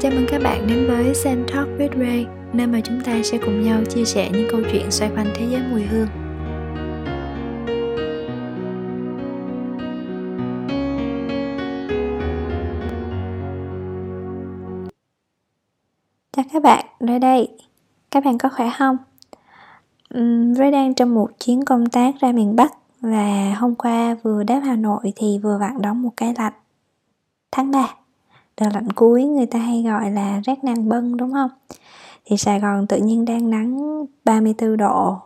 Chào mừng các bạn đến với Sen Talk with Ray, nơi mà chúng ta sẽ cùng nhau chia sẻ những câu chuyện xoay quanh thế giới mùi hương. Chào các bạn, Ray đây. Các bạn có khỏe không? Ray đang trong một chuyến công tác ra miền Bắc và hôm qua vừa đáp Hà Nội thì vừa vặn đóng một cái lạnh tháng 3 đợt lạnh cuối, người ta hay gọi là rét nàng bân, đúng không? Thì Sài Gòn tự nhiên đang nắng 34 độ.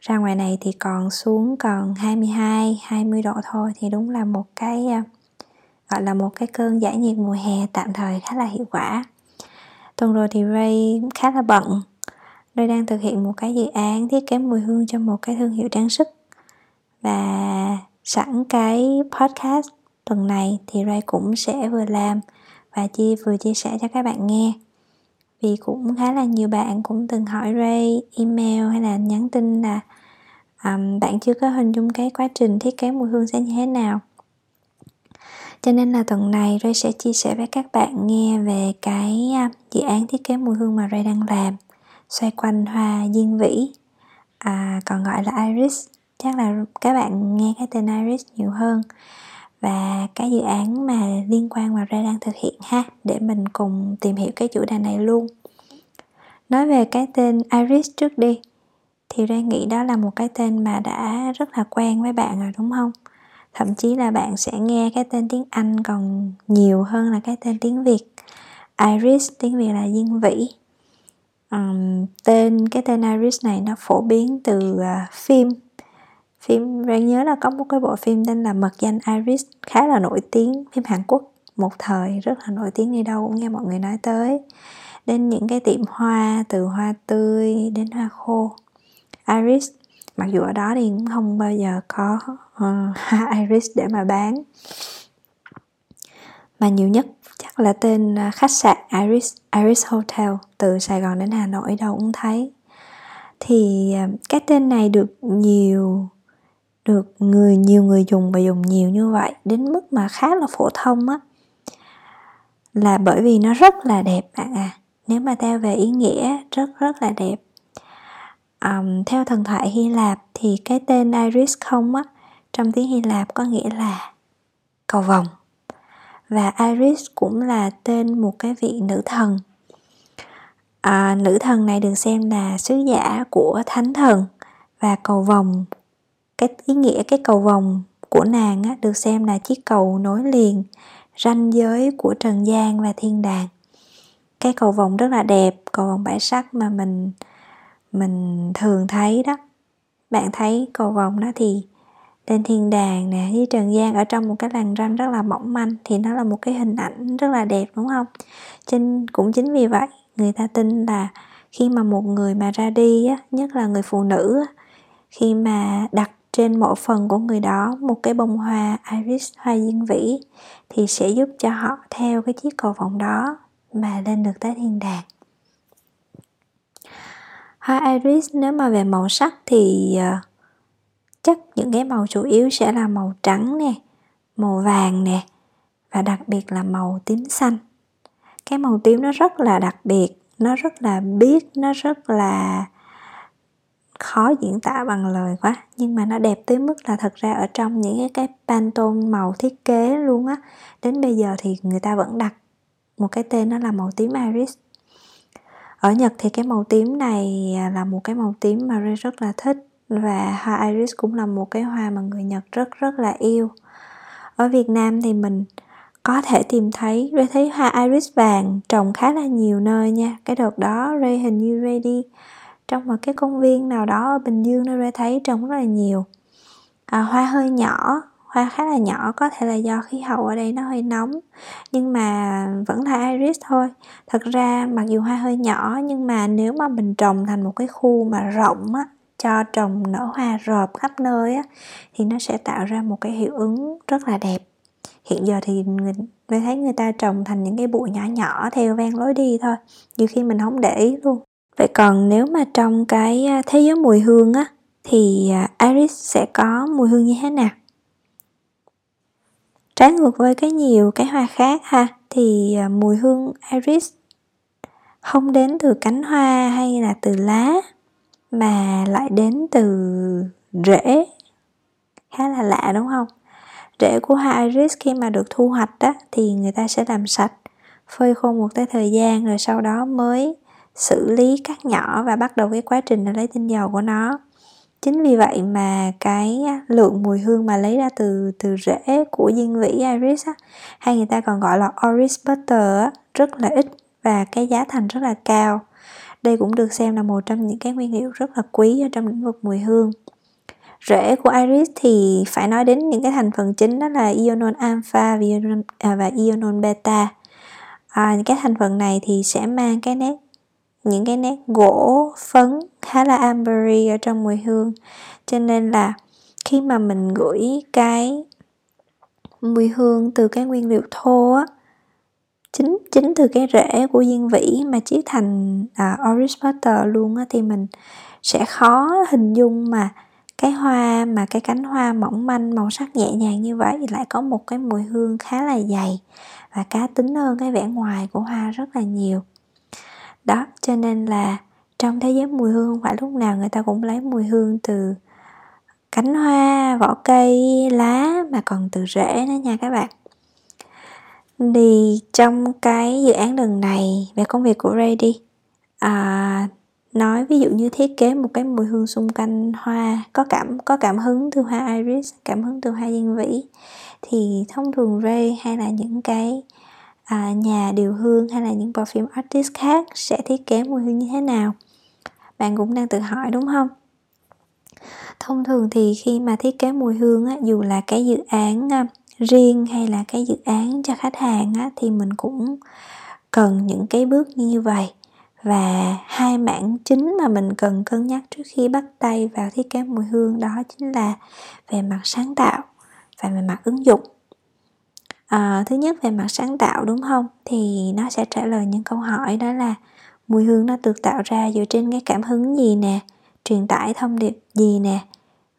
Ra ngoài này thì còn xuống còn 22 20 độ thôi, thì đúng là một cái à, gọi là một cái cơn giải nhiệt mùa hè tạm thời khá là hiệu quả. Tuần rồi thì Ray khá là bận. Ray đang thực hiện một cái dự án thiết kế mùi hương cho một cái thương hiệu trang sức. Và sẵn cái podcast tuần này thì Ray cũng sẽ vừa làm và chia vừa chia sẻ cho các bạn nghe. Vì cũng khá là nhiều bạn cũng từng hỏi Ray email hay là nhắn tin là um, bạn chưa có hình dung cái quá trình thiết kế mùi hương sẽ như thế nào. Cho nên là tuần này Ray sẽ chia sẻ với các bạn nghe về cái uh, dự án thiết kế mùi hương mà Ray đang làm xoay quanh hoa diên vĩ à, còn gọi là iris. Chắc là các bạn nghe cái tên iris nhiều hơn và cái dự án mà liên quan mà ra đang thực hiện ha để mình cùng tìm hiểu cái chủ đề này luôn. Nói về cái tên Iris trước đi thì ra nghĩ đó là một cái tên mà đã rất là quen với bạn rồi đúng không? Thậm chí là bạn sẽ nghe cái tên tiếng Anh còn nhiều hơn là cái tên tiếng Việt. Iris tiếng Việt là Diên Vĩ. Um, tên cái tên Iris này nó phổ biến từ uh, phim phim Rang nhớ là có một cái bộ phim tên là Mật danh Iris khá là nổi tiếng. Phim Hàn Quốc một thời rất là nổi tiếng đi đâu cũng nghe mọi người nói tới. Đến những cái tiệm hoa từ hoa tươi đến hoa khô. Iris mặc dù ở đó thì cũng không bao giờ có uh, hoa Iris để mà bán. Mà nhiều nhất chắc là tên ờ, khách sạn Iris Iris Hotel từ Sài Gòn đến Hà Nội đâu cũng thấy. Thì ờ, cái tên này được nhiều được người nhiều người dùng và dùng nhiều như vậy đến mức mà khá là phổ thông á. Là bởi vì nó rất là đẹp bạn à nếu mà theo về ý nghĩa rất rất là đẹp. Um, theo thần thoại Hy Lạp thì cái tên Iris không á trong tiếng Hy Lạp có nghĩa là cầu vồng. Và Iris cũng là tên một cái vị nữ thần. À, nữ thần này được xem là sứ giả của thánh thần và cầu vồng cái ý nghĩa cái cầu vòng của nàng á, được xem là chiếc cầu nối liền ranh giới của trần gian và thiên đàng. Cái cầu vòng rất là đẹp cầu vòng bảy sắc mà mình mình thường thấy đó. Bạn thấy cầu vòng đó thì lên thiên đàng nè với trần gian ở trong một cái làn ranh rất là mỏng manh thì nó là một cái hình ảnh rất là đẹp đúng không? Trên cũng chính vì vậy người ta tin là khi mà một người mà ra đi á nhất là người phụ nữ á, khi mà đặt trên mỗi phần của người đó một cái bông hoa iris hoa diên vĩ thì sẽ giúp cho họ theo cái chiếc cầu vọng đó mà lên được tới thiên đàng. Hoa iris nếu mà về màu sắc thì uh, chắc những cái màu chủ yếu sẽ là màu trắng nè màu vàng nè và đặc biệt là màu tím xanh. Cái màu tím nó rất là đặc biệt nó rất là biết nó rất là khó diễn tả bằng lời quá, nhưng mà nó đẹp tới mức là thật ra ở trong những cái pantone màu thiết kế luôn á, đến bây giờ thì người ta vẫn đặt một cái tên nó là màu tím iris. Ở Nhật thì cái màu tím này à, là một cái màu tím mà Ray rất là thích và hoa iris cũng là một cái hoa mà người Nhật rất rất là yêu. Ở Việt Nam thì mình có thể tìm thấy, Ray thấy hoa iris vàng trồng khá là nhiều nơi nha. Cái đợt đó Ray hình như Ray đi trong một cái công viên nào đó ở Bình Dương nơi đã thấy trồng rất là nhiều. À, hoa hơi nhỏ hoa khá là nhỏ có thể là do khí hậu ở đây nó hơi nóng nhưng mà vẫn là iris thôi. Thật ra mặc dù hoa hơi nhỏ nhưng mà nếu mà mình trồng thành một cái khu mà rộng á cho trồng nở hoa rợp khắp nơi á thì nó sẽ tạo ra một cái hiệu ứng rất là đẹp. Hiện giờ thì người mới thấy người ta trồng thành những cái bụi nhỏ nhỏ theo ven lối đi thôi nhiều khi mình không để ý luôn vậy còn nếu mà trong cái thế giới mùi hương á, thì à, iris sẽ có mùi hương như thế nào? Trái ngược với cái nhiều cái hoa khác ha, thì à, mùi hương iris không đến từ cánh hoa hay là từ lá, mà lại đến từ rễ. Khá là lạ, đúng không? Rễ của hoa iris khi mà được thu hoạch đó thì người ta sẽ làm sạch, phơi khô một cái thời gian rồi sau đó mới xử lý cắt nhỏ và bắt đầu cái quá trình là lấy tinh dầu của nó. Chính vì vậy mà cái lượng mùi hương mà lấy ra từ từ rễ của diên vĩ iris á, hay người ta còn gọi là oris butter á, rất là ít và cái giá thành rất là cao. Đây cũng được xem là một trong những cái nguyên liệu rất là quý ở trong lĩnh vực mùi hương. Rễ của iris thì phải nói đến những cái thành phần chính đó là ionol alpha và ionol, à, và ionol beta. À, những cái thành phần này thì sẽ mang cái nét những cái nét gỗ phấn khá là ambery ở trong mùi hương. Cho nên là khi mà mình gửi cái mùi hương từ cái nguyên liệu thô á chính chính từ cái rễ của diên vĩ mà chế thành à, orange butter luôn á thì mình sẽ khó hình dung mà cái hoa mà cái cánh hoa mỏng manh màu sắc nhẹ nhàng như vậy lại có một cái mùi hương khá là dày và cá tính hơn cái vẻ ngoài của hoa rất là nhiều đó cho nên là trong thế giới mùi hương không phải lúc nào người ta cũng lấy mùi hương từ cánh hoa vỏ cây lá mà còn từ rễ nữa nha các bạn. Thì trong cái dự án lần này về công việc của Ray đi à, nói ví dụ như thiết kế một cái mùi hương xung quanh hoa có cảm có cảm hứng từ hoa iris cảm hứng từ hoa diên vĩ thì thông thường Ray hay là những cái à, nhà điều hương hay là những perfume artist khác sẽ thiết kế mùi hương như thế nào? Bạn cũng đang tự hỏi đúng không? Thông thường thì khi mà thiết kế mùi hương á, dù là cái dự án à, riêng hay là cái dự án cho khách hàng á, thì mình cũng cần những cái bước như vậy. Và hai mảng chính mà mình cần cân nhắc trước khi bắt tay vào thiết kế mùi hương đó chính là về mặt sáng tạo và về mặt ứng dụng à, thứ nhất về mặt sáng tạo đúng không? Thì nó sẽ trả lời những câu hỏi đó là mùi hương nó được tạo ra dựa trên cái cảm hứng gì nè truyền tải thông điệp gì nè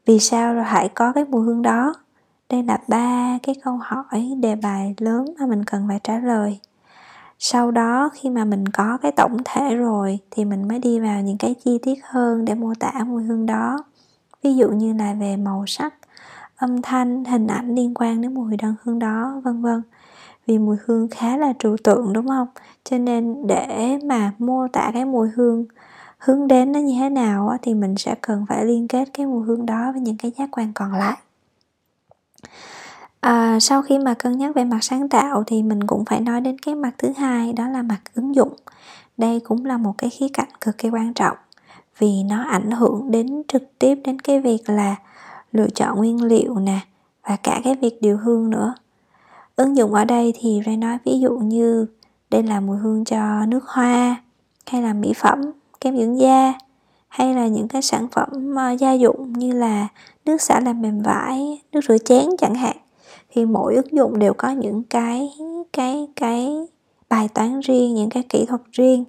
vì sao rồi hãy có cái mùi hương đó? Đây là ba cái câu hỏi đề bài lớn mà mình cần phải trả lời. Sau đó khi mà mình có cái tổng thể rồi thì mình mới đi vào những cái chi tiết hơn để mô tả mùi hương đó. Ví dụ như là về màu sắc âm thanh hình ảnh liên quan đến mùi đơn hương đó vân vân. Vì mùi hương khá là trừu tượng đúng không? Cho nên để mà mô tả cái mùi hương hướng đến nó như thế nào thì mình sẽ cần phải liên kết cái mùi hương đó với những cái giác quan còn lại. À, sau khi mà cân nhắc về mặt sáng tạo thì mình cũng phải nói đến cái mặt thứ hai đó là mặt ứng dụng. Đây cũng là một cái khía cạnh cực kỳ quan trọng vì nó ảnh hưởng đến trực tiếp đến cái việc là lựa chọn nguyên liệu nè, và cả cái việc điều hương nữa. Ứng dụng ở đây thì Ray nói ví dụ như đây là mùi hương cho nước hoa, hay là mỹ phẩm, kem dưỡng da, hay là những cái sản phẩm ờ, gia dụng như là nước xả làm mềm vải, nước rửa chén chẳng hạn. Thì mỗi ứng dụng đều có những cái cái cái bài toán riêng, những cái kỹ thuật riêng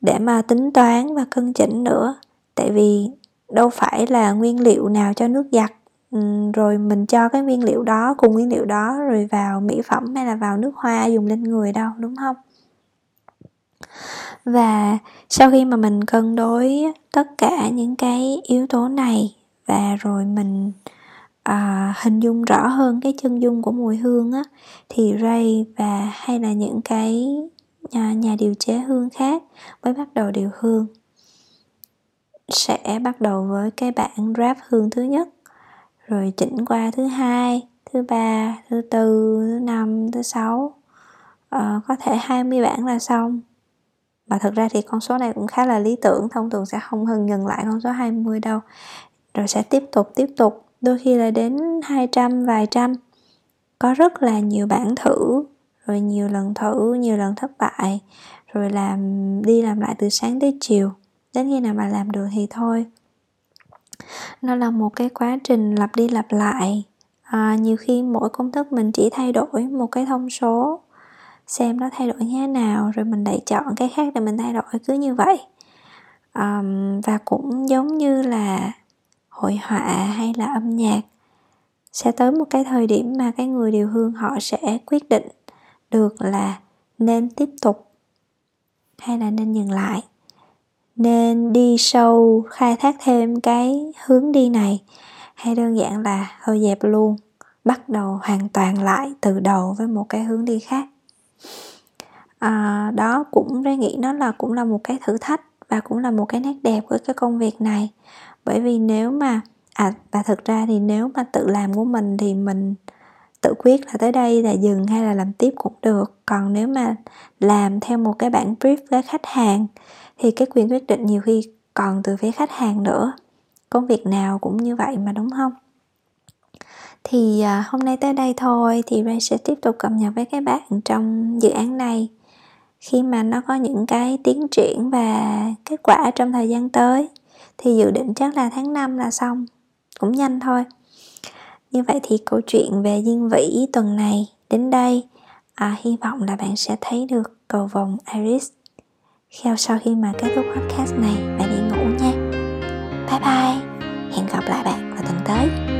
để mà tính toán và cân chỉnh nữa. Tại vì đâu phải là nguyên liệu nào cho nước giặt. Ừ, rồi mình cho cái nguyên liệu đó cùng nguyên liệu đó rồi vào mỹ phẩm hay là vào nước hoa dùng lên người đâu đúng không? Và sau khi mà mình cân đối tất cả những cái yếu tố này và rồi mình à, hình dung rõ hơn cái chân dung của mùi hương á thì Ray và hay là những cái nhà, nhà điều chế hương khác mới bắt đầu điều hương sẽ bắt đầu với cái bản draft hương thứ nhất. Rồi chỉnh qua thứ hai thứ ba thứ tư thứ năm thứ sáu. À, có thể 20 bản là xong. Mà thực ra thì con số này cũng khá là lý tưởng thông thường sẽ không hơn dừng lại con số 20 đâu. Rồi sẽ tiếp tục tiếp tục đôi khi là đến 200 vài trăm. Có rất là nhiều bản thử rồi nhiều lần thử nhiều lần thất bại rồi làm đi làm lại từ sáng tới chiều đến khi nào mà làm được thì thôi. Nó là một cái quá trình lặp đi lặp lại. À, nhiều khi mỗi công thức mình chỉ thay đổi một cái thông số xem nó thay đổi như thế nào rồi mình lại chọn cái khác để mình thay đổi cứ như vậy. À, và cũng giống như là hội họa hay là âm nhạc sẽ tới một cái thời điểm mà cái người điều hương họ sẽ quyết định được là nên tiếp tục hay là nên dừng lại nên đi sâu khai thác thêm cái hướng đi này hay đơn giản là thôi dẹp luôn bắt đầu hoàn toàn lại từ đầu với một cái hướng đi khác. À, đó cũng ra nghĩ nó là cũng là một cái thử thách và cũng là một cái nét đẹp của cái công việc này. Bởi vì nếu mà à và thực ra thì nếu mà tự làm của mình thì mình tự quyết là tới đây là dừng hay là làm tiếp cũng được. Còn nếu mà làm theo một cái bản brief với khách hàng thì cái quyền quyết định nhiều khi còn từ phía khách hàng nữa. Công việc nào cũng như vậy mà đúng không? Thì à, hôm nay tới đây thôi thì Ray sẽ tiếp tục cập nhật với các bạn trong dự án này. Khi mà nó có những cái tiến triển và kết quả trong thời gian tới thì dự định chắc là tháng 5 là xong cũng nhanh thôi. Như vậy thì câu chuyện về diên vĩ tuần này đến đây. À, hy vọng là bạn sẽ thấy được cầu vồng iris. Kheo, sau khi mà kết thúc podcast này, Bạn đi ngủ nha. Bye bye. Hẹn gặp lại bạn vào tuần tới.